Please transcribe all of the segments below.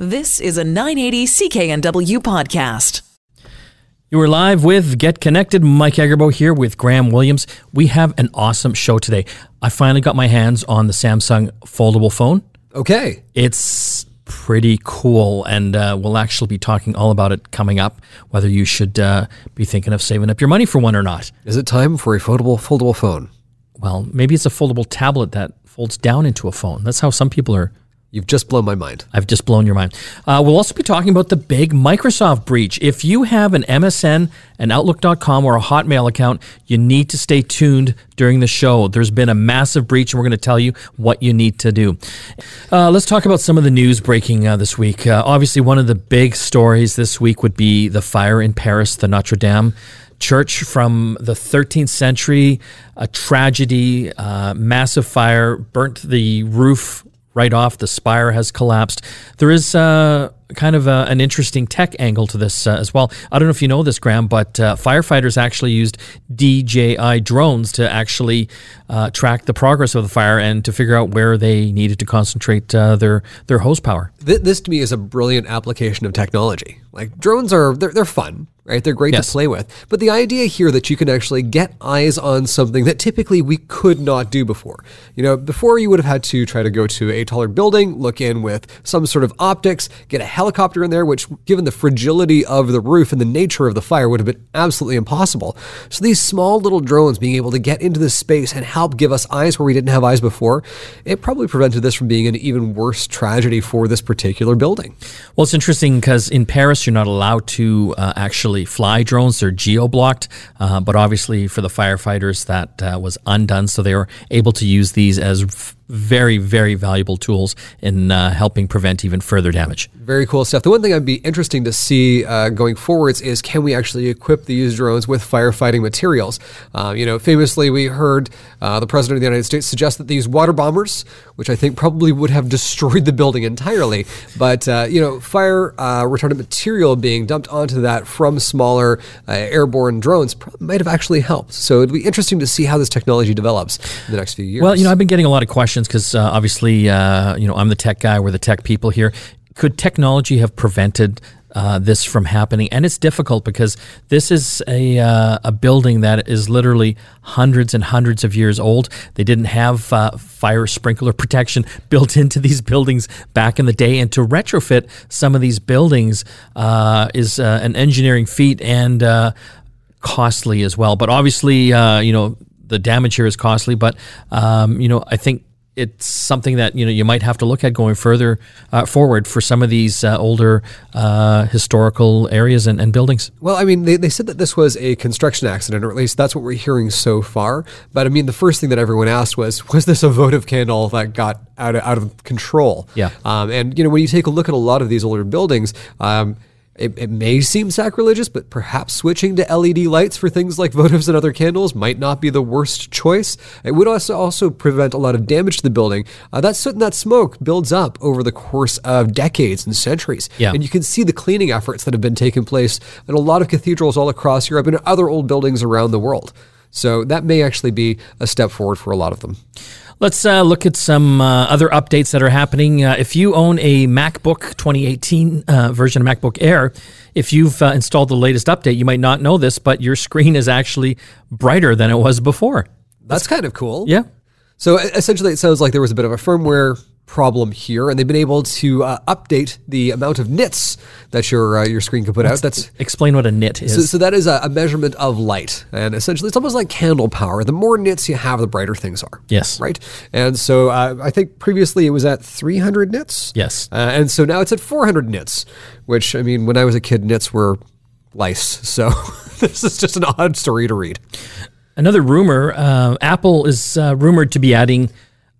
This is a 980 CKNW podcast. You are live with Get Connected. Mike Agerbo here with Graham Williams. We have an awesome show today. I finally got my hands on the Samsung foldable phone. Okay. It's pretty cool, and uh, we'll actually be talking all about it coming up, whether you should uh, be thinking of saving up your money for one or not. Is it time for a foldable foldable phone? Well, maybe it's a foldable tablet that folds down into a phone. That's how some people are You've just blown my mind. I've just blown your mind. Uh, we'll also be talking about the big Microsoft breach. If you have an MSN, an Outlook.com, or a Hotmail account, you need to stay tuned during the show. There's been a massive breach, and we're going to tell you what you need to do. Uh, let's talk about some of the news breaking uh, this week. Uh, obviously, one of the big stories this week would be the fire in Paris, the Notre Dame church from the 13th century, a tragedy, uh, massive fire, burnt the roof right off. The spire has collapsed. There is uh, kind of a, an interesting tech angle to this uh, as well. I don't know if you know this, Graham, but uh, firefighters actually used DJI drones to actually uh, track the progress of the fire and to figure out where they needed to concentrate uh, their their hose power. This to me is a brilliant application of technology. Like drones are they're, they're fun, right? They're great yes. to play with. But the idea here that you can actually get eyes on something that typically we could not do before. You know, before you would have had to try to go to a taller building, look in with some sort of optics, get a helicopter in there, which given the fragility of the roof and the nature of the fire would have been absolutely impossible. So these small little drones being able to get into this space and help give us eyes where we didn't have eyes before, it probably prevented this from being an even worse tragedy for this particular building. Well, it's interesting because in Paris, you're not allowed to uh, actually actually fly drones. They're geo blocked, uh, but obviously for the firefighters that uh, was undone, so they were able to use these as very, very valuable tools in uh, helping prevent even further damage. Very cool stuff. The one thing I'd be interesting to see uh, going forwards is can we actually equip these drones with firefighting materials? Uh, you know, famously, we heard uh, the President of the United States suggest that these water bombers, which I think probably would have destroyed the building entirely, but, uh, you know, fire uh, retardant material being dumped onto that from smaller airborne drones might have actually helped. So it'd be interesting to see how this technology develops in the next few years. Well, you know, I've been getting a lot of questions questions because uh, obviously, uh, you know, I'm the tech guy. We're the tech people here. Could technology have prevented uh, this from happening? And it's difficult because this is a uh, a building that is literally hundreds and hundreds of years old. They didn't have uh, fire sprinkler protection built into these buildings back in the day, and to retrofit some of these buildings uh, is an engineering feat and costly as well. But obviously, you know the damage here is costly, but um, you know, I think it's something that you know you might have to look at going further uh, forward for some of these uh, older uh, historical areas and, and, buildings. Well, I mean, they, they said that this was a construction accident, or at least that's what we're hearing so far. But I mean, the first thing that everyone asked was, was this a votive candle that got out of, out of control? Yeah. Um, and you know, when you take a look at a lot of these older buildings. Um, it, it, may seem sacrilegious, but perhaps switching to LED lights for things like votives and other candles might not be the worst choice. It would also also prevent a lot of damage to the building. Uh, that soot and that smoke builds up over the course of decades and centuries. Yeah. And you can see the cleaning efforts that have been taking place in a lot of cathedrals all across Europe and other old buildings around the world. So that may actually be a step forward for a lot of them. Let's uh, look at some uh, other updates that are happening. Uh, if you own a MacBook 2018 uh, version of MacBook Air, if you've uh, installed the latest update, you might not know this, but your screen is actually brighter than it was before. That's, That's kind of cool. Yeah. So essentially, it sounds like there was a bit of a firmware problem here, and they've been able to uh, update the amount of nits that your uh, your screen can put Let's out. That's explain what a nit is. So, so that is a, a, measurement of light, and essentially, it's almost like candle power. The more nits you have, the brighter things are. Yes. Right. And so uh, I think previously it was at 300 nits. Yes. Uh, and so now it's at 400 nits, which I mean, when I was a kid, nits were lice. So this is just an odd story to read. Another rumor: uh, Apple is uh, rumored to be adding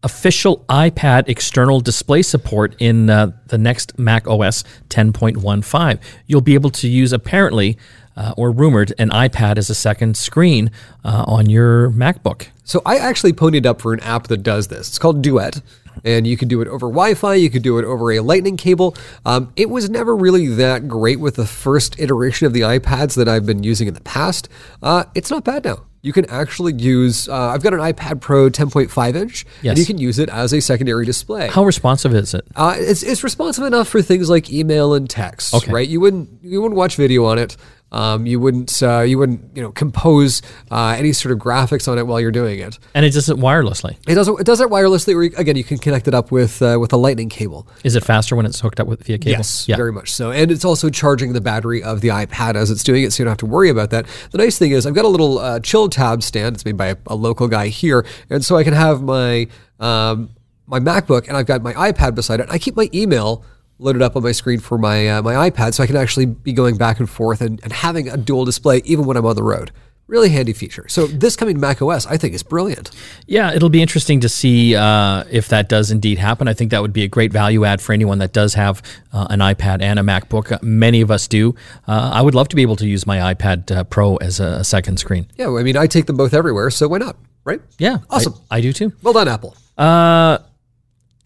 official iPad external display support in uh, the next Mac OS 10.15. You'll be able to use, apparently, uh, or rumored, an iPad as a second screen uh, on your MacBook. So I actually ponied up for an app that does this. It's called Duet. And you could do it over Wi-Fi. You could do it over a Lightning cable. Um, it was never really that great with the first iteration of the iPads that I've been using in the past. Uh, it's not bad now you can actually use. Uh, I've got an iPad Pro 10.5 inch, Yes. and you can use it as a secondary display. How responsive is it? Uh, it's, it's responsive enough for things like email and text, Okay. right? You wouldn't you wouldn't watch video on it. Um, you wouldn't uh, you wouldn't you know compose uh, any sort of graphics on it while you're doing it. And it does it wirelessly. It does it does it wirelessly, or you- again you can connect it up with uh, with a Lightning cable. Is it faster when it's hooked up with via cable? Yes, very much so. And it's also charging the battery of the iPad as it's doing it, so you don't have to worry about that. The nice thing is, I've got a little uh, chill tab stand. It's made by a, a local guy here, and so I can have my um, my MacBook and I've got my iPad beside it. I keep my email loaded up on my screen for my uh, my iPad, so I can actually be going back and forth and, and having a dual display even when I'm on the road. Really handy feature. So this coming to Mac OS, I think is brilliant. Yeah, it'll be interesting to see uh, if that does indeed happen. I think that would be a great value add for anyone that does have uh, an iPad and a MacBook. Uh, many of us do. Uh, I would love to be able to use my iPad uh, Pro as a second screen. Yeah, I mean, I take them both everywhere, so why not? Right? Yeah, Awesome. I, do too. Well done, Apple.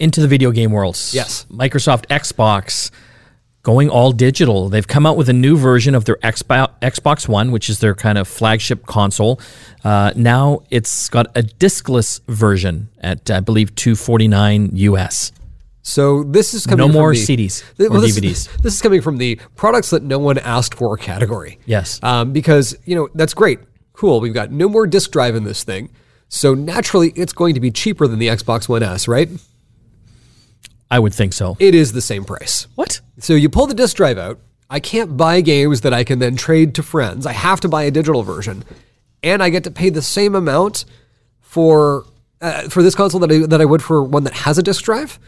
Into the video game world. Yes. Microsoft Xbox going all digital. They've come out with a new version of their Xbox, Xbox One, which is their kind of flagship console. Uh, now it's got a discless version at, I believe, 249 US. So this is coming No from more the- CDs or this, DVDs. This is coming from the products that no one asked for category. Yes. Um, because you know that's great, cool. We've got no more disk drive in this thing, so naturally it's going to be cheaper than the Xbox One S, right? I would think so. It is the same price. What? So you pull the disk drive out. I can't buy games that I can then trade to friends. I have to buy a digital version, and I get to pay the same amount for uh, for this console that I that I would for one that has a disk drive.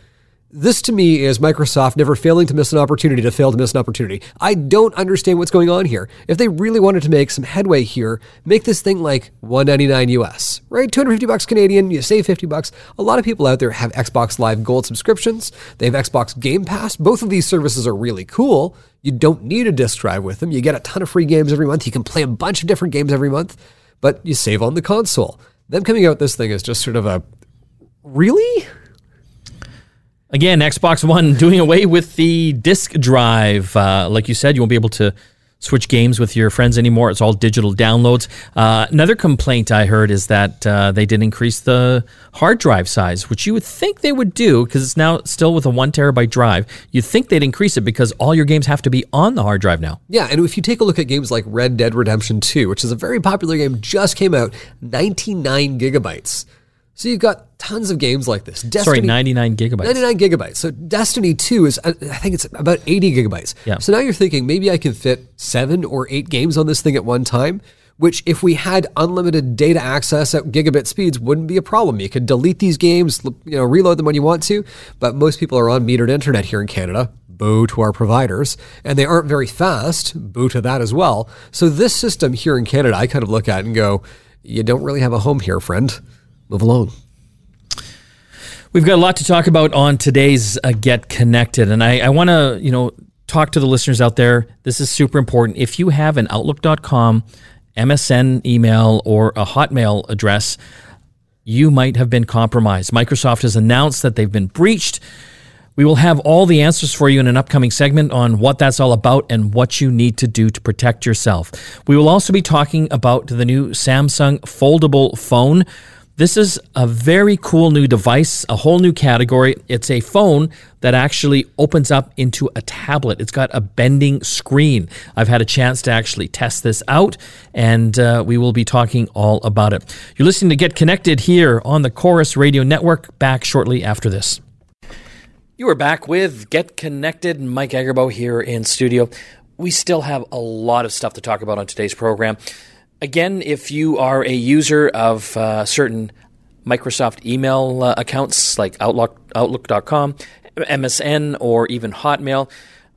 This to me is Microsoft never failing to miss an opportunity to fail to miss an opportunity. I don't understand what's going on here. If they really wanted to make some headway here, make this thing like 199 US, right? 250 bucks Canadian, you save 50 bucks. A lot of people out there have Xbox Live Gold subscriptions. They have Xbox Game Pass. Both of these services are really cool. You don't need a disk drive with them. You get a ton of free games every month. You can play a bunch of different games every month, but you save on the console. Them coming out this thing is just sort of a really? Again, Xbox One doing away with the disk drive. Uh, like you said, you won't be able to switch games with your friends anymore. It's all digital downloads. Uh, another complaint I heard is that uh, they did increase the hard drive size, which you would think they would do because it's now still with a one terabyte drive. You'd think they'd increase it because all your games have to be on the hard drive now. Yeah, and if you take a look at games like Red Dead Redemption 2, which is a very popular game, just came out, 99 gigabytes. So you've got tons of games like this. Sorry, 99 gigabytes. 99 gigabytes. So Destiny 2 is, uh, I think it's about 80 gigabytes. Yeah. So now you're thinking maybe I can fit seven or eight games on this thing at one time, which if we had unlimited data access at gigabit speeds wouldn't be a problem. You could delete these games, you know, reload them when you want to, but most people are on metered internet here in Canada. Boo to our providers, and they aren't very fast. Boo to that as well. So this system here in Canada, I kind of look at and go, "You don't really have a home here, friend. Move along." We've got a lot to talk about on today's uh, Get Connected, and I, I want to, you know, talk to the listeners out there. This is super important. If you have an Outlook.com, MSN email, or a Hotmail address, you might have been compromised. Microsoft has announced that they've been breached. We will have all the answers for you in an upcoming segment on what that's all about and what you need to do to protect yourself. We will also be talking about the new Samsung foldable phone. This is a very cool new device, a whole new category. It's a phone that actually opens up into a tablet. It's got a bending screen. I've had a chance to actually test this out, and uh, we will be talking all about it. You're listening to Get Connected here on the Corus Radio Network. Back shortly after this. You are back with Get Connected. Mike Agerbo here in studio. We still have a lot of stuff to talk about on today's program. Again, if you are a user of uh, certain Microsoft email uh, accounts like Outlook, Outlook.com, MSN, or even Hotmail,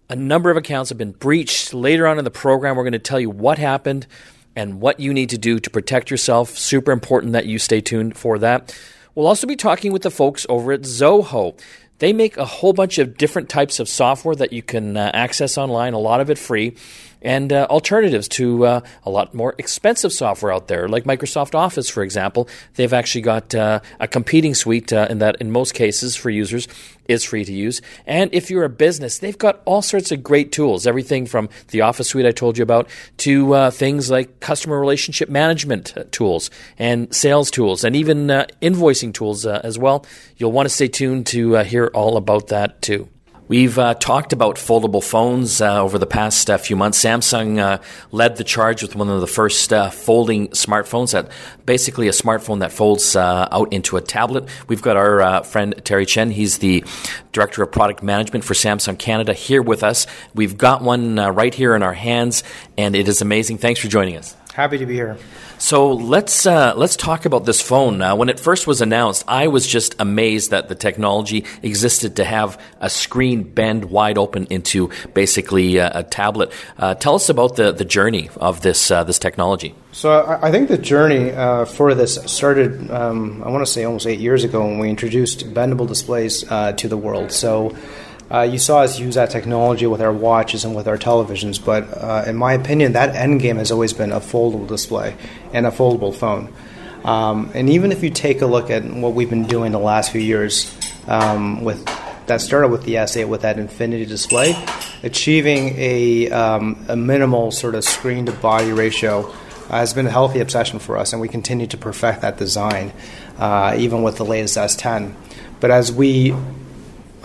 a number of accounts have been breached. Later on in the program, we're going to tell you what happened and what you need to do to protect yourself. Super important that you stay tuned for that. We'll also be talking with the folks over at Zoho. They make a whole bunch of different types of software that you can uh, access online, a lot of it free. And uh, alternatives to uh, a lot more expensive software out there, like Microsoft Office, for example. They've actually got uh, a competing suite uh, in that, in most cases, for users, is free to use. And if you're a business, they've got all sorts of great tools, everything from the Office suite I told you about to uh, things like customer relationship management uh, tools and sales tools and even invoicing tools as well. You'll want to stay tuned to hear all about that too. We've uh, talked about foldable phones uh, over the past uh, few months. Samsung uh, led the charge with one of the first uh, folding smartphones, that basically a smartphone that folds uh, out into a tablet. We've got our friend Terry Chen. He's the director of product management for Samsung Canada here with us. We've got one right here in our hands, and it is amazing. Thanks for joining us. Happy to be here. So let's uh, let's talk about this phone. Uh, when it first was announced, I was just amazed that the technology existed to have a screen bend wide open into basically a, a tablet. Uh, tell us about the, the journey of this uh, this technology. So I, I think the journey uh, for this started, um, I want to say, almost eight years ago when we introduced bendable displays to the world. So. Uh, you saw us use that technology with our watches and with our televisions, but uh, in my opinion, that end game has always been a foldable display and a foldable phone. Um, and even if you take a look at what we've been doing the last few years, um, with that started with the S8 with that infinity display, achieving a, um, a minimal sort of screen to body ratio has been a healthy obsession for us, and we continue to perfect that design, uh, even with the latest S10. But as we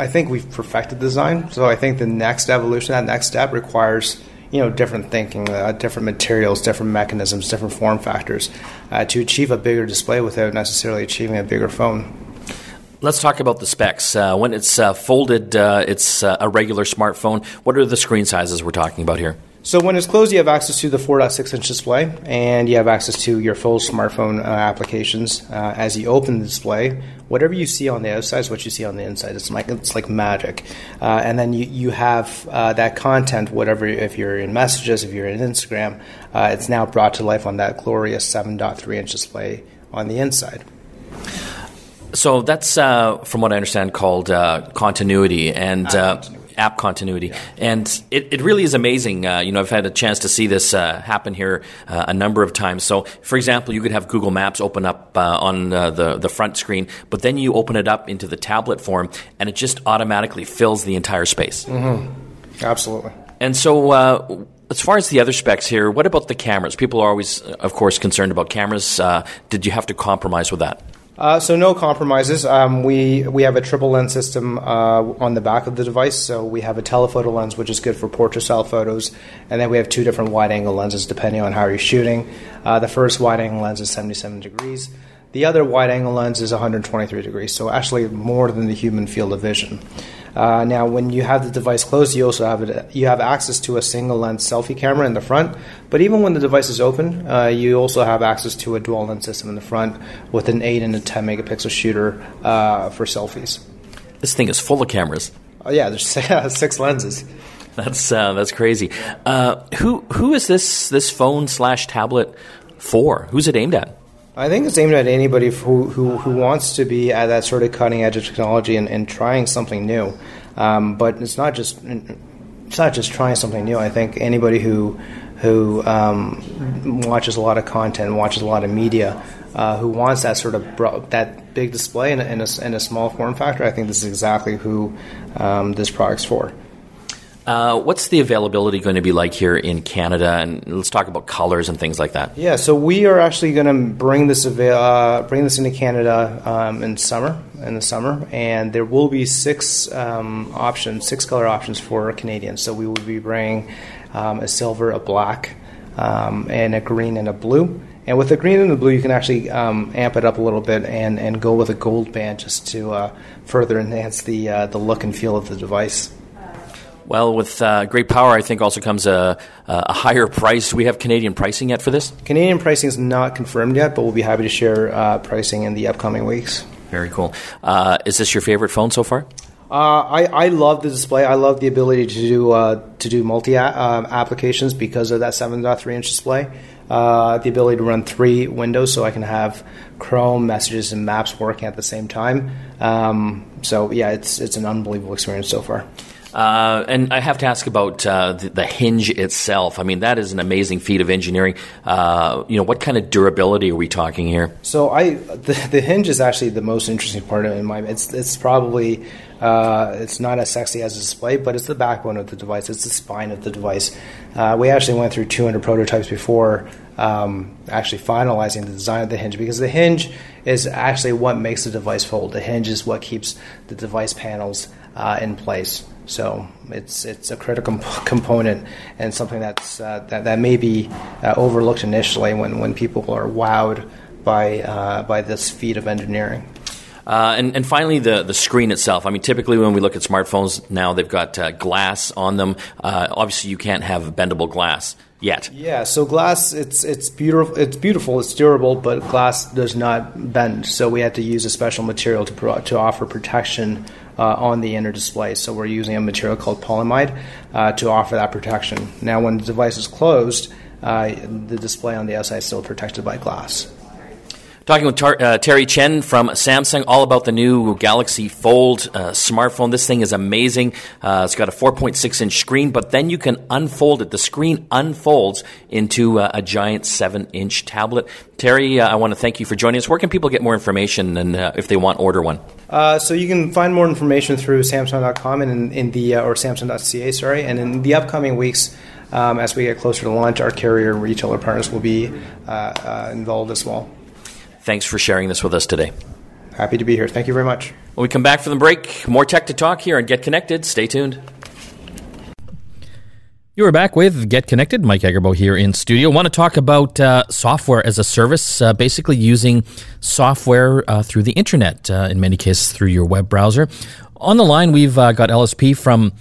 I think we've perfected design. So I think the next evolution, that next step, requires you know different thinking, uh, different materials, different mechanisms, different form factors uh, to achieve a bigger display without necessarily achieving a bigger phone. Let's talk about the specs. Uh, when it's uh, folded, uh, it's uh, a regular smartphone. What are the screen sizes we're talking about here? So when it's closed, you have access to the 4.6 inch display, and you have access to your full smartphone uh, applications. Uh, as you open the display, whatever you see on the outside is what you see on the inside. It's like it's like magic, uh, and then you you have uh, that content. Whatever if you're in messages, if you're in Instagram, uh, it's now brought to life on that glorious 7.3 inch display on the inside. So that's, uh, from what I understand, called continuity and. Continuity app continuity. Yeah. And it, it really is amazing. Uh, you know, I've had a chance to see this uh, happen here uh, a number of times. So, for example, you could have Google Maps open up uh, on uh, the, the front screen, but then you open it up into the tablet form, and it just automatically fills the entire space. Mm-hmm. Absolutely. And so, uh, as far as the other specs here, what about the cameras? People are always, of course, concerned about cameras. did you have to compromise with that? Uh, so no compromises. Um, we we have a triple lens system uh, on the back of the device. So we have a telephoto lens, which is good for portrait style photos, and then we have two different wide angle lenses depending on how you're shooting. Uh, the first wide angle lens is 77 degrees. The other wide angle lens is 123 degrees. So actually more than the human field of vision. Uh, now, when you have the device closed, you also have it, you have access to a single lens selfie camera in the front. But even when the device is open, uh, you also have access to a dual lens system in the front with an 8 and a 10 megapixel shooter uh, for selfies. This thing is full of cameras. Oh, yeah, there's six lenses. That's uh, that's crazy. Uh, who who is this this phone slash tablet for? Who's it aimed at? I think it's aimed at anybody who, who, who wants to be at that sort of cutting edge of technology and, and trying something new. Um, but it's not just it's not just trying something new. I think anybody who who um, watches a lot of content, watches a lot of media, uh, who wants that sort of bro- that big display in a, in a, in, a, small form factor, I think this is exactly who um, this product's for. Uh, what's the availability going to be like here in Canada? And let's talk about colors and things like that. Yeah, so we are actually going to bring this avail- uh, bring this into Canada um, in summer in the summer, and there will be six um, options, six color options for Canadians. So we will be bringing um, a silver, a black, um, and a green and a blue. And with the green and the blue, you can actually um, amp it up a little bit and, and go with a gold band just to uh, further enhance the uh, the look and feel of the device. Well, with uh, great power, I think also comes a, a higher price. Do we have Canadian pricing yet for this? Canadian pricing is not confirmed yet, but we'll be happy to share uh, pricing in the upcoming weeks. Very cool. Uh, is this your favorite phone so far? Uh, I, I love the display. I love the ability to do uh, to do multi um, applications because of that 7.3 inch display. Uh, the ability to run three windows, so I can have Chrome, Messages, and Maps working at the same time. Um, so yeah, it's it's an unbelievable experience so far. Uh, and I have to ask about uh, the, the, hinge itself. I mean, that is an amazing feat of engineering. Uh, you know, what kind of durability are we talking here? So, I the, the hinge is actually the most interesting part of in my. It's it's probably uh, it's not as sexy as a display, but it's the backbone of the device. It's the spine of the device. Uh, we actually went through 200 prototypes before um, actually finalizing the design of the hinge because the hinge is actually what makes the device fold. The hinge is what keeps the device panels uh, in place. So it's it's a critical component and something that's uh, that, that may be uh, overlooked initially when, when people are wowed by uh, by this feat of engineering. Uh, and, and finally, the, the screen itself. I mean, typically when we look at smartphones now, they've got uh, glass on them. Uh, obviously, you can't have bendable glass yet. Yeah, so glass it's it's beautiful it's beautiful it's durable, but glass does not bend. So we had to use a special material to pro- to offer protection uh, on the inner display. So we're using a material called polyamide uh, to offer that protection. Now, when the device is closed, uh, the display on the outside is still protected by glass. Talking with Tar- uh, Terry Chen from Samsung, all about the new Galaxy Fold uh, smartphone. This thing is amazing. Uh, it's got a 4.6 inch screen, but then you can unfold it. The screen unfolds into uh, a giant 7 inch tablet. Terry, uh, I want to thank you for joining us. Where can people get more information and uh, if they want to order one? so you can find more information through Samsung.com and in, in the or Samsung.ca, sorry, and in the upcoming weeks. Um, as we get closer to launch, our carrier and retailer partners will be involved as well. Thanks for sharing this with us today. Happy to be here. Thank you very much. When we come back from the break, more tech to talk here and get connected. Stay tuned. You are back with Get Connected. Mike Agerbo here in studio. Want to talk about uh, software as a service, uh, basically using software uh, through the internet, uh, in many cases through your web browser. On the line, we've uh, got LSP from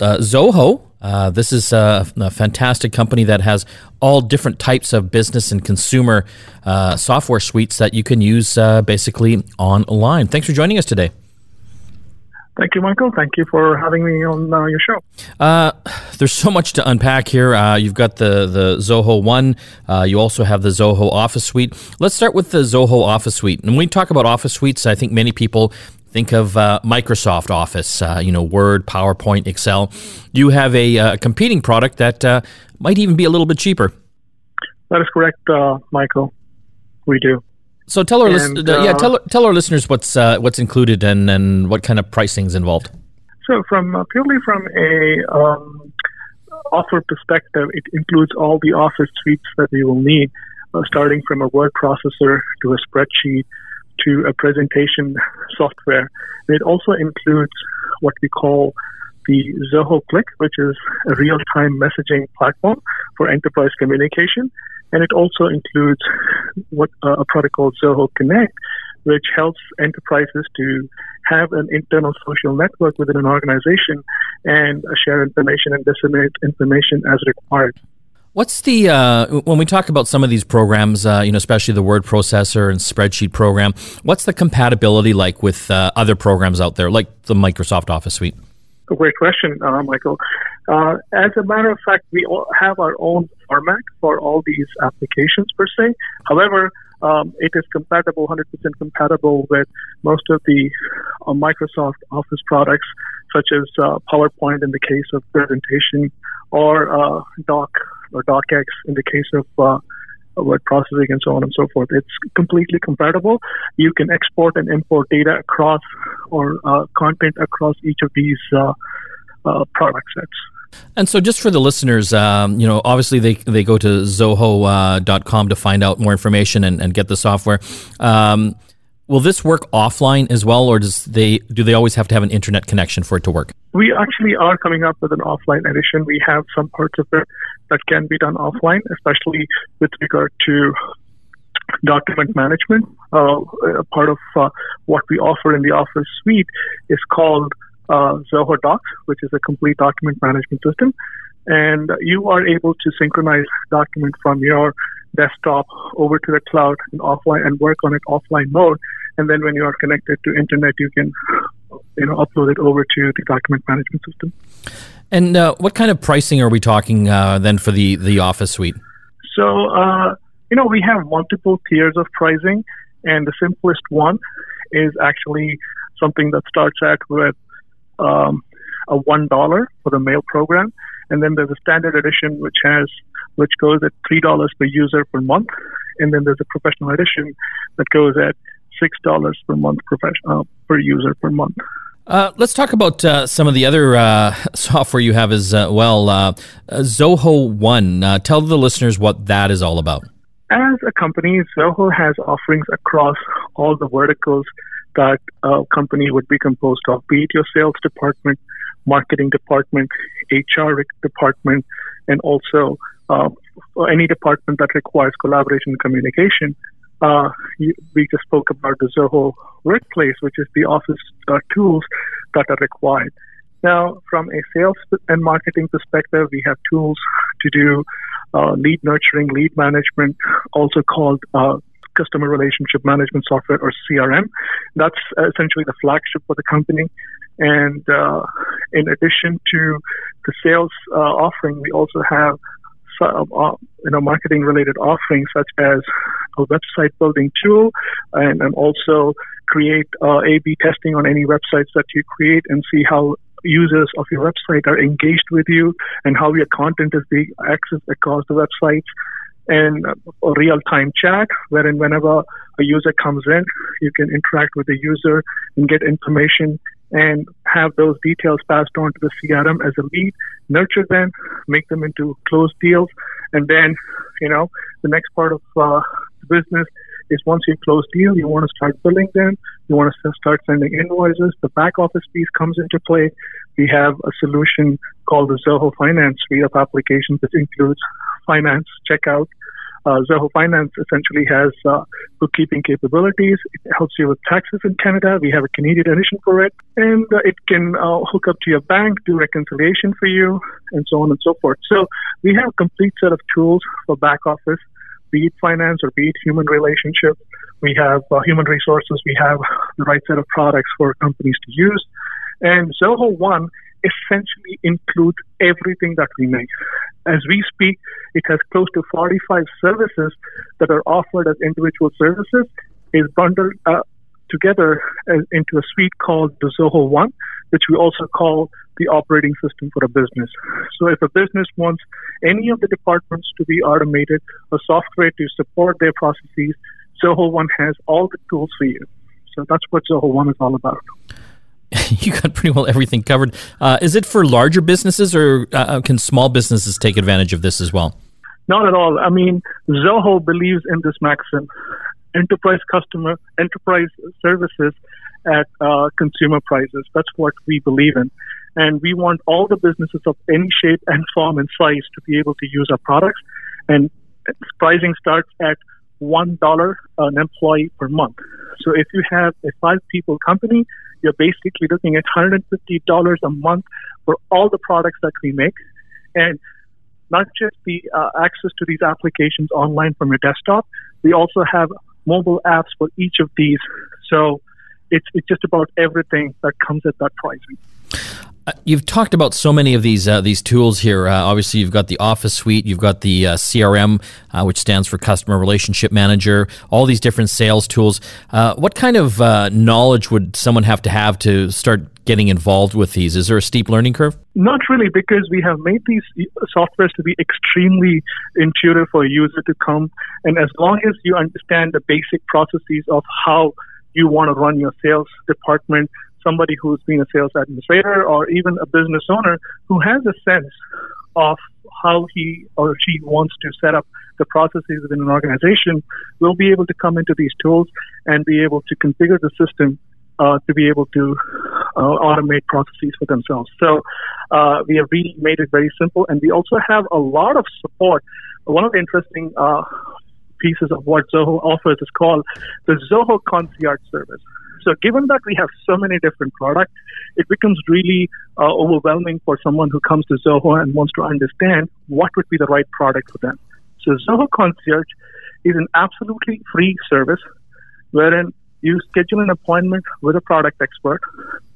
uh, Zoho. Uh, this is a, a, fantastic company that has all different types of business and consumer uh, software suites that you can use uh, basically online. Thanks for joining us today. Thank you, Michael. Thank you for having me on uh, your show. Uh, there's so much to unpack here. Uh, you've got the, the Zoho One. Uh, you also have the Zoho Office Suite. Let's start with the Zoho Office Suite. And when we talk about Office Suites, I think many people Think of uh, Microsoft Office, uh, you know, Word, PowerPoint, Excel. You have a uh, competing product that uh, might even be a little bit cheaper. That is correct, uh, Michael. We do. So tell our and, yeah uh, tell tell our listeners what's what's included and, and what kind of pricing is involved. So from purely from a um, offer perspective, it includes all the Office suites that you will need, starting from a word processor to a spreadsheet to a presentation software. It also includes what we call the Zoho Cliq, which is a real time messaging platform for enterprise communication. And it also includes what uh, a product called Zoho Connect, which helps enterprises to have an internal social network within an organization and share information and disseminate information as required. What's the uh, when we talk about some of these programs, uh, you know, especially the word processor and spreadsheet program? What's the compatibility like with uh, other programs out there, like the Microsoft Office suite? A great question, uh, Michael. Uh, as a matter of fact, we have our own format for all these applications per se. However, um, it is compatible, 100% compatible with most of the uh, Microsoft Office products, such as PowerPoint in the case of presentation or Doc docx in the case of uh, word processing and so on and so forth. It's completely compatible. You can export and import data across or uh, content across each of these uh, uh, product sets. And so, just for the listeners, um, you know, obviously they, they go to zoho.com uh, to find out more information and, and get the software. Um, Will this work offline as well, or does they do they always have to have an internet connection for it to work? We actually are coming up with an offline edition. We have some parts of it that can be done offline, especially with regard to document management. Uh, part of uh, what we offer in the Office suite is called uh, Zoho Docs, which is a complete document management system. And you are able to synchronize document from your desktop over to the cloud and offline and work on it offline mode and then when you are connected to internet, you can you know upload it over to the document management system. And uh, what kind of pricing are we talking uh, then for the the Office suite? So uh, you know we have multiple tiers of pricing, and the simplest one is actually something that starts out with um, a one dollar for the mail program, and then there's a standard edition which has which goes at three dollars per user per month, and then there's a professional edition that goes at six dollars per month uh, per user per month. Uh, let's talk about uh, some of the other uh, software you have as uh, well. Uh, Zoho One. Uh, tell the listeners what that is all about. As a company, Zoho has offerings across all the verticals that a company would be composed of, be it your sales department, marketing department, HR department, and also any department that requires collaboration and communication uh, we just spoke about the Zoho Workplace, which is the office uh, tools that are required. Now, from a sales and marketing perspective, we have tools to do uh, lead nurturing, lead management, also called uh, customer relationship management software or CRM. That's essentially the flagship for the company. And uh, in addition to the sales uh, offering, we also have uh, you know, marketing related offerings such as a website building tool and, and also create uh, A-B testing on any websites that you create and see how users of your website are engaged with you and how your content is being accessed across the website. And a real-time chat wherein whenever a user comes in you can interact with the user and get information and have those details passed on to the CRM as a lead, nurture them, make them into closed deals, and then, you know, the next part of uh, the business is once you close deal, you want to start billing them, you want to start sending invoices. The back office piece comes into play. We have a solution called the Zoho Finance suite of applications, which includes finance, checkout, uh, Zoho Finance essentially has uh, bookkeeping capabilities. It helps you with taxes in Canada. We have a Canadian edition for it, and uh, it can uh, hook up to your bank, do reconciliation for you, and so on and so forth. So we have a complete set of tools for back office, be it finance or be it human relationship. We have uh, human resources. We have the right set of products for companies to use. And Zoho One essentially includes everything that we make. As we speak, it has close to 45 services that are offered as individual services, is bundled uh, together as, into a suite called the Zoho One, which we also call the operating system for a business. So if a business wants any of the departments to be automated, a software to support their processes, Zoho One has all the tools for you. So that's what Zoho One is all about. you got pretty well everything covered. Uh, is it for larger businesses, or uh, uh, can small businesses take advantage of this as well? Not at all. I mean, Zoho believes in this maxim: enterprise customer, enterprise services at uh, consumer prices. That's what we believe in, and we want all the businesses of any shape and form and size to be able to use our products. And pricing starts at one dollar an employee per month. So if you have a five people company, you're basically looking at $150 a month for all the products that we make. And not just the uh, access to these applications online from your desktop, we also have mobile apps for each of these. So it's, it's just about everything that comes at that pricing. Uh, you've talked about so many of these uh, these tools here. Uh, obviously, you've got the Office suite, you've got the uh, CRM, uh, which stands for Customer Relationship Manager. All these different sales tools. What kind of knowledge would someone have to have to start getting involved with these? Is there a steep learning curve? Not really, because we have made these softwares to be extremely intuitive for a user to come, and as long as you understand the basic processes of how you want to run your sales department somebody who's been a sales administrator or even a business owner who has a sense of how he or she wants to set up the processes within an organization will be able to come into these tools and be able to configure the system uh, to be able to automate processes for themselves. So uh, we have really made it very simple, and we also have a lot of support. One of the interesting uh, pieces of what Zoho offers is called the Zoho Concierge Service. So given that we have so many different products, it becomes really uh, overwhelming for someone who comes to Zoho and wants to understand what would be the right product for them. So Zoho Concierge is an absolutely free service wherein you schedule an appointment with a product expert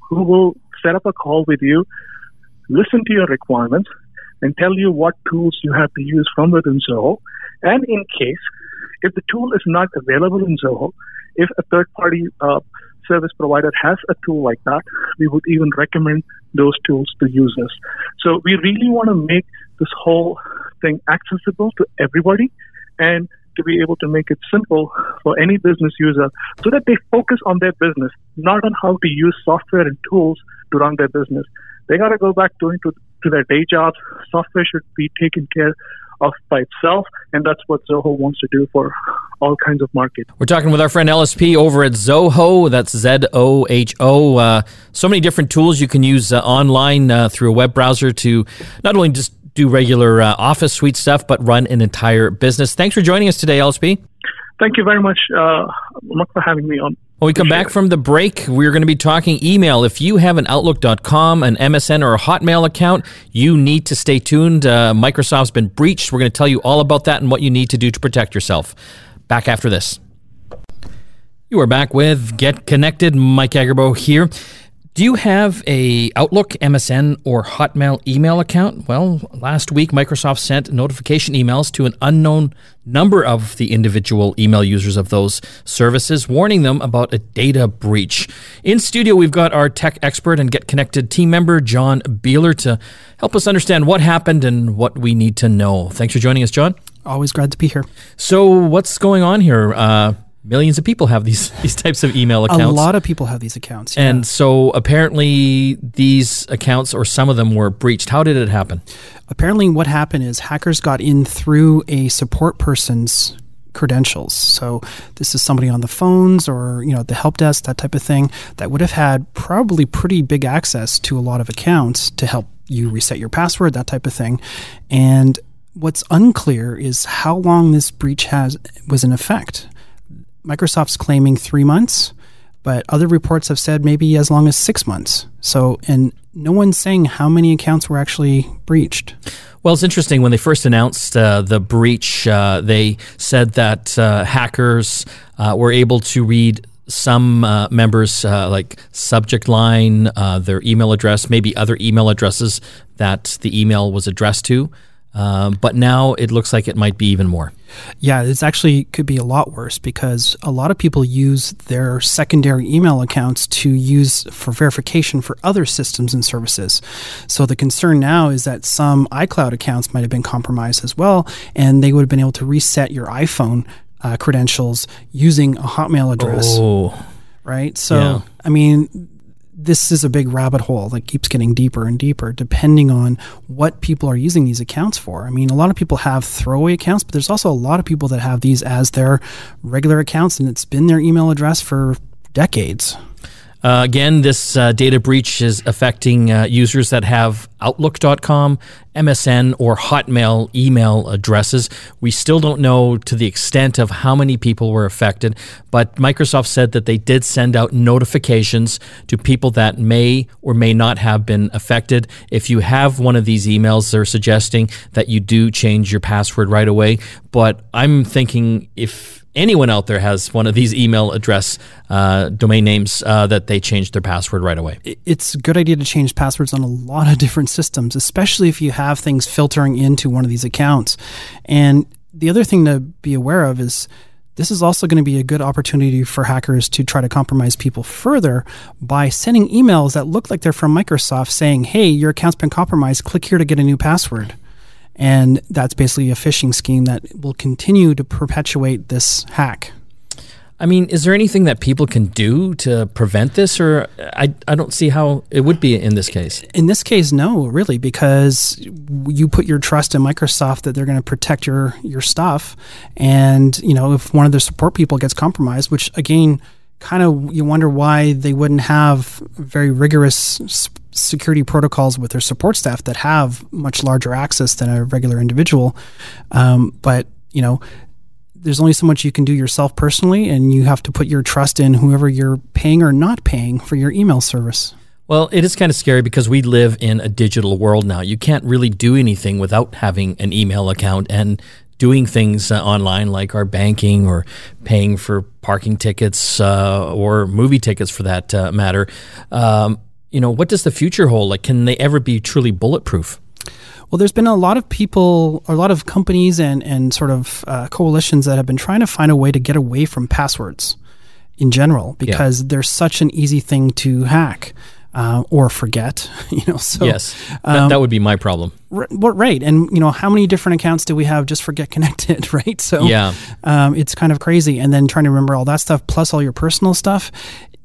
who will set up a call with you, listen to your requirements, and tell you what tools you have to use from within Zoho. And in case, if the tool is not available in Zoho, if a third party uh, service provider has a tool like that, we would even recommend those tools to users. So we really want to make this whole thing accessible to everybody and to be able to make it simple for any business user so that they focus on their business, not on how to use software and tools to run their business. They got to go back to, to, to their day jobs. Software should be taken care of by itself, and that's what Zoho wants to do for all kinds of markets. We're talking with our friend LSP over at Zoho. That's Z O H O. Uh, so many different tools you can use uh, online uh, through a web browser to not only just do regular uh, office suite stuff, but run an entire business. Thanks for joining us today, LSP. Thank you very much, uh, for having me on. When we come back from the break, we're going to be talking email. If you have an Outlook.com, an MSN, or a Hotmail account, you need to stay tuned. Uh, Microsoft's been breached. We're going to tell you all about that and what you need to do to protect yourself. Back after this. You are back with Get Connected. Mike Agerbo here. Do you have a Outlook, MSN, or Hotmail email account? Well, last week Microsoft sent notification emails to an unknown number of the individual email users of those services, warning them about a data breach. In studio, we've got our tech expert and Get Connected team member, John Beeler, to help us understand what happened and what we need to know. Thanks for joining us, John. Always glad to be here. So, what's going on here? Uh, millions of people have these these types of email accounts. A lot of people have these accounts. Yeah. And so apparently these accounts or some of them were breached. How did it happen? Apparently what happened is hackers got in through a support person's credentials. So this is somebody on the phones or, you know, the help desk, that type of thing that would have had probably pretty big access to a lot of accounts to help you reset your password, that type of thing. And what's unclear is how long this breach has was in effect. Microsoft's claiming three months, but other reports have said maybe as long as six months. So, and no one's saying how many accounts were actually breached. Well, it's interesting. When they first announced uh, the breach, uh, they said that uh, hackers uh, were able to read some uh, members, uh, like subject line, their email address, maybe other email addresses that the email was addressed to. Um, but now it looks like it might be even more. Yeah, it's actually could be a lot worse because a lot of people use their secondary email accounts to use for verification for other systems and services. So the concern now is that some iCloud accounts might have been compromised as well, and they would have been able to reset your iPhone uh, credentials using a Hotmail address. Oh. Right. So, yeah. I mean, this is a big rabbit hole that keeps getting deeper and deeper depending on what people are using these accounts for. I mean, a lot of people have throwaway accounts, but there's also a lot of people that have these as their regular accounts and it's been their email address for decades. Uh, again, this uh, data breach is affecting uh, users that have Outlook.com, MSN, or Hotmail email addresses. We still don't know to the extent of how many people were affected, but Microsoft said that they did send out notifications to people that may or may not have been affected. If you have one of these emails, they're suggesting that you do change your password right away. But I'm thinking if anyone out there has one of these email address uh, domain names uh, that they change their password right away. It's a good idea to change passwords on a lot of different systems, especially if you have things filtering into one of these accounts. And the other thing to be aware of is this is also going to be a good opportunity for hackers to try to compromise people further by sending emails that look like they're from Microsoft saying, hey, your account's been compromised. Click here to get a new password. And that's basically a phishing scheme that will continue to perpetuate this hack. I mean, is there anything that people can do to prevent this, or I, I don't see how it would be in this case? In this case, no, really, because you put your trust in Microsoft that they're going to protect your your stuff, and you know if one of their support people gets compromised, which again, kind of you wonder why they wouldn't have very rigorous security protocols with their support staff that have much larger access than a regular individual. Um, but you know, there's only so much you can do yourself personally, and you have to put your trust in whoever you're paying or not paying for your email service. Well, it is kind of scary because we live in a digital world now. You can't really do anything without having an email account and doing things uh, online like our banking or paying for parking tickets uh, or movie tickets for that uh, matter. Um, you know, what does the future hold? Like, can they ever be truly bulletproof? Well, there's been a lot of people, a lot of companies and, and sort of uh, coalitions that have been trying to find a way to get away from passwords. in general because yeah. they're such an easy thing to hack. Uh, or forget, you know. So yes, um, that, would be my problem. R- right, and you know, how many different accounts do we have just for Get Connected, right? So yeah, um, it's kind of crazy. And then trying to remember all that stuff plus all your personal stuff.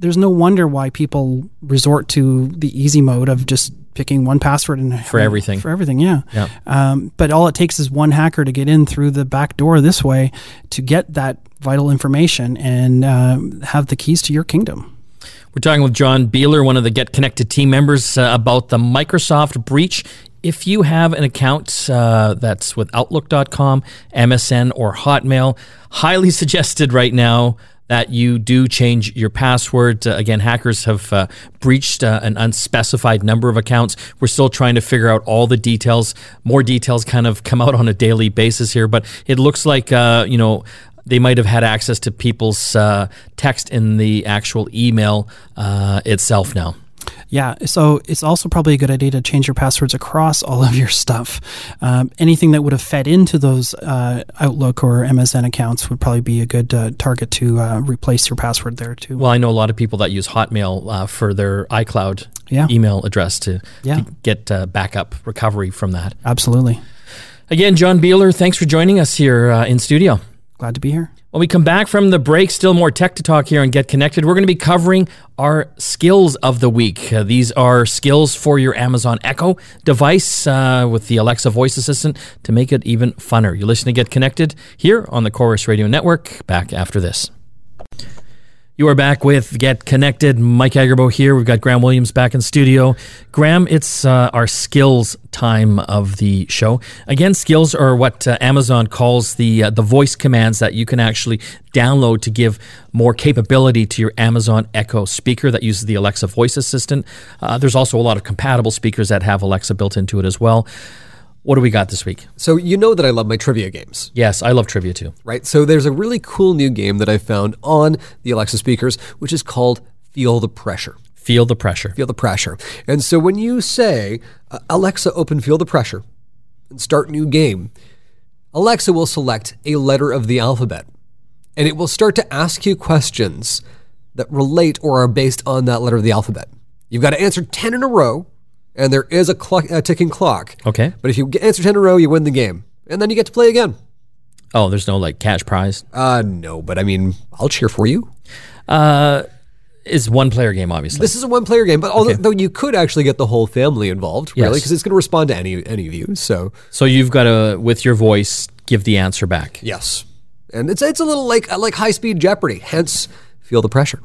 There's no wonder why people resort to the easy mode of just picking one password and for everything. For everything, yeah. yeah. Um, but all it takes is one hacker to get in through the back door this way to get that vital information and uh, have the keys to your kingdom. We're talking with John Beeler, one of the Get Connected team members, uh, about the Microsoft breach. If you have an account uh, that's with Outlook.com, MSN, or Hotmail, highly suggested right now that you do change your password. Uh, again, hackers have uh, breached uh, an unspecified number of accounts. We're still trying to figure out all the details. More details kind of come out on a daily basis here, but it looks like, uh, you know, they might have had access to people's uh, text in the actual email uh, itself now. Yeah, so it's also probably a good idea to change your passwords across all of your stuff. Um, anything that would have fed into those uh, Outlook or MSN accounts would probably be a good uh, target to uh, replace your password there too. Well, I know a lot of people that use Hotmail uh, for their iCloud yeah. email address to, yeah. to get uh, backup recovery from that. Absolutely. Again, John Beeler, thanks for joining us here uh, in studio. Glad to be here. When we come back from the break, still more tech to talk here and get connected. We're going to be covering our skills of the week. Uh, these are skills for your Amazon Echo device uh, with the Alexa voice assistant to make it even funner. You listen to Get Connected here on the Corus Radio Network. Back after this. You are back with Get Connected. Mike Agerbo here. We've got Graham Williams back in studio. Graham, it's uh, our skills time of the show. Again, skills are what uh, Amazon calls the uh, the voice commands that you can actually download to give more capability to your Amazon Echo speaker that uses the Alexa voice assistant. Uh, there's also a lot of compatible speakers that have Alexa built into it as well. What do we got this week? So, you know that I love my trivia games. Yes, I love trivia too. Right? So, there's a really cool new game that I found on the Alexa speakers, which is called Feel the Pressure. Feel the pressure. Feel the pressure. And so, when you say, uh, Alexa, open Feel the Pressure and start new game, Alexa will select a letter of the alphabet and it will start to ask you questions that relate or are based on that letter of the alphabet. You've got to answer 10 in a row and there is a, clock, a ticking clock. Okay. But if you answer 10 in a row, you win the game. And then you get to play again. Oh, there's no like cash prize? Uh, no, but I mean, I'll cheer for you. Uh, it's one player game, obviously. This is a one player game, but although okay. you could actually get the whole family involved, really, because yes. it's going to respond to any any of you. So, so you've got to, with your voice, give the answer back. Yes, and it's it's a little like like high speed Jeopardy. Hence, feel the pressure.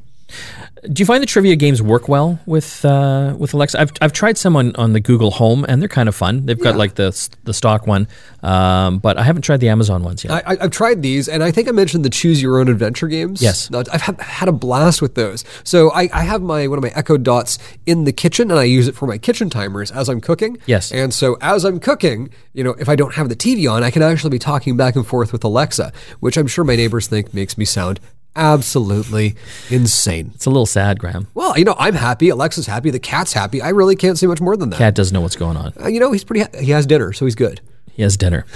Do you find the trivia games work well with uh, with Alexa? I've, I've tried some on, on the Google Home and they're kind of fun. They've got yeah. like the the stock one, um, but I haven't tried the Amazon ones yet. I, have tried these, and I think I mentioned the Choose Your Own Adventure games. Yes, I've had a blast with those. So I, I have my one of my Echo Dots in the kitchen, and I use it for my kitchen timers as I'm cooking. Yes, and so as I'm cooking, you know, if I don't have the TV on, I can actually be talking back and forth with Alexa, which I'm sure my neighbors think makes me sound absolutely insane. It's a little sad, Graham. Well, you know, I'm happy. Alexa's happy. The cat's happy. I really can't say much more than that. Cat doesn't know what's going on. Uh, you know, he's pretty. Ha- he has dinner, so he's good. He has dinner.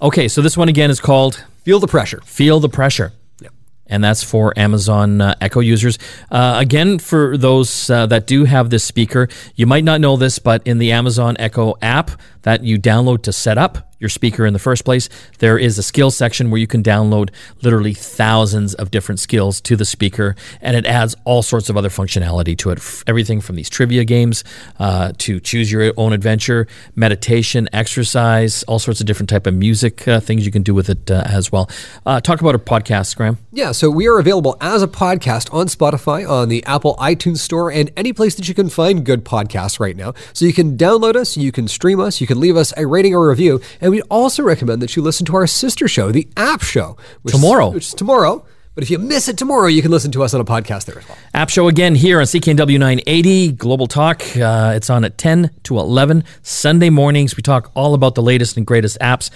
Okay, so this one again is called Feel the Pressure. Feel the Pressure. Yep. And that's for Amazon uh, Echo users. Uh, again, for those uh, that do have this speaker, you might not know this, but in the Amazon Echo app that you download to set up, your speaker in the first place, there is a skills section where you can download literally thousands of different skills to the speaker, and it adds all sorts of other functionality to it. Everything from these trivia games uh, to choose your own adventure, meditation, exercise, all sorts of different type of music uh, things you can do with it uh, as well. Uh, talk about our podcast, Graham. Yeah, so we are available as a podcast on Spotify, on the Apple iTunes Store, and any place that you can find good podcasts right now. So you can download us, you can stream us, you can leave us a rating or review. And we also recommend that you listen to our sister show, the App Show, which tomorrow, is, which is tomorrow. But if you miss it tomorrow, you can listen to us on a podcast there as well. App Show again here on CKNW 980 Global Talk. Uh, it's on at 10 to 11 Sunday mornings. We talk all about the latest and greatest apps.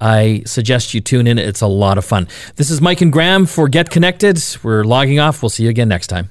I suggest you tune in. It's a lot of fun. This is Mike and Graham for Get Connected. We're logging off. We'll see you again next time.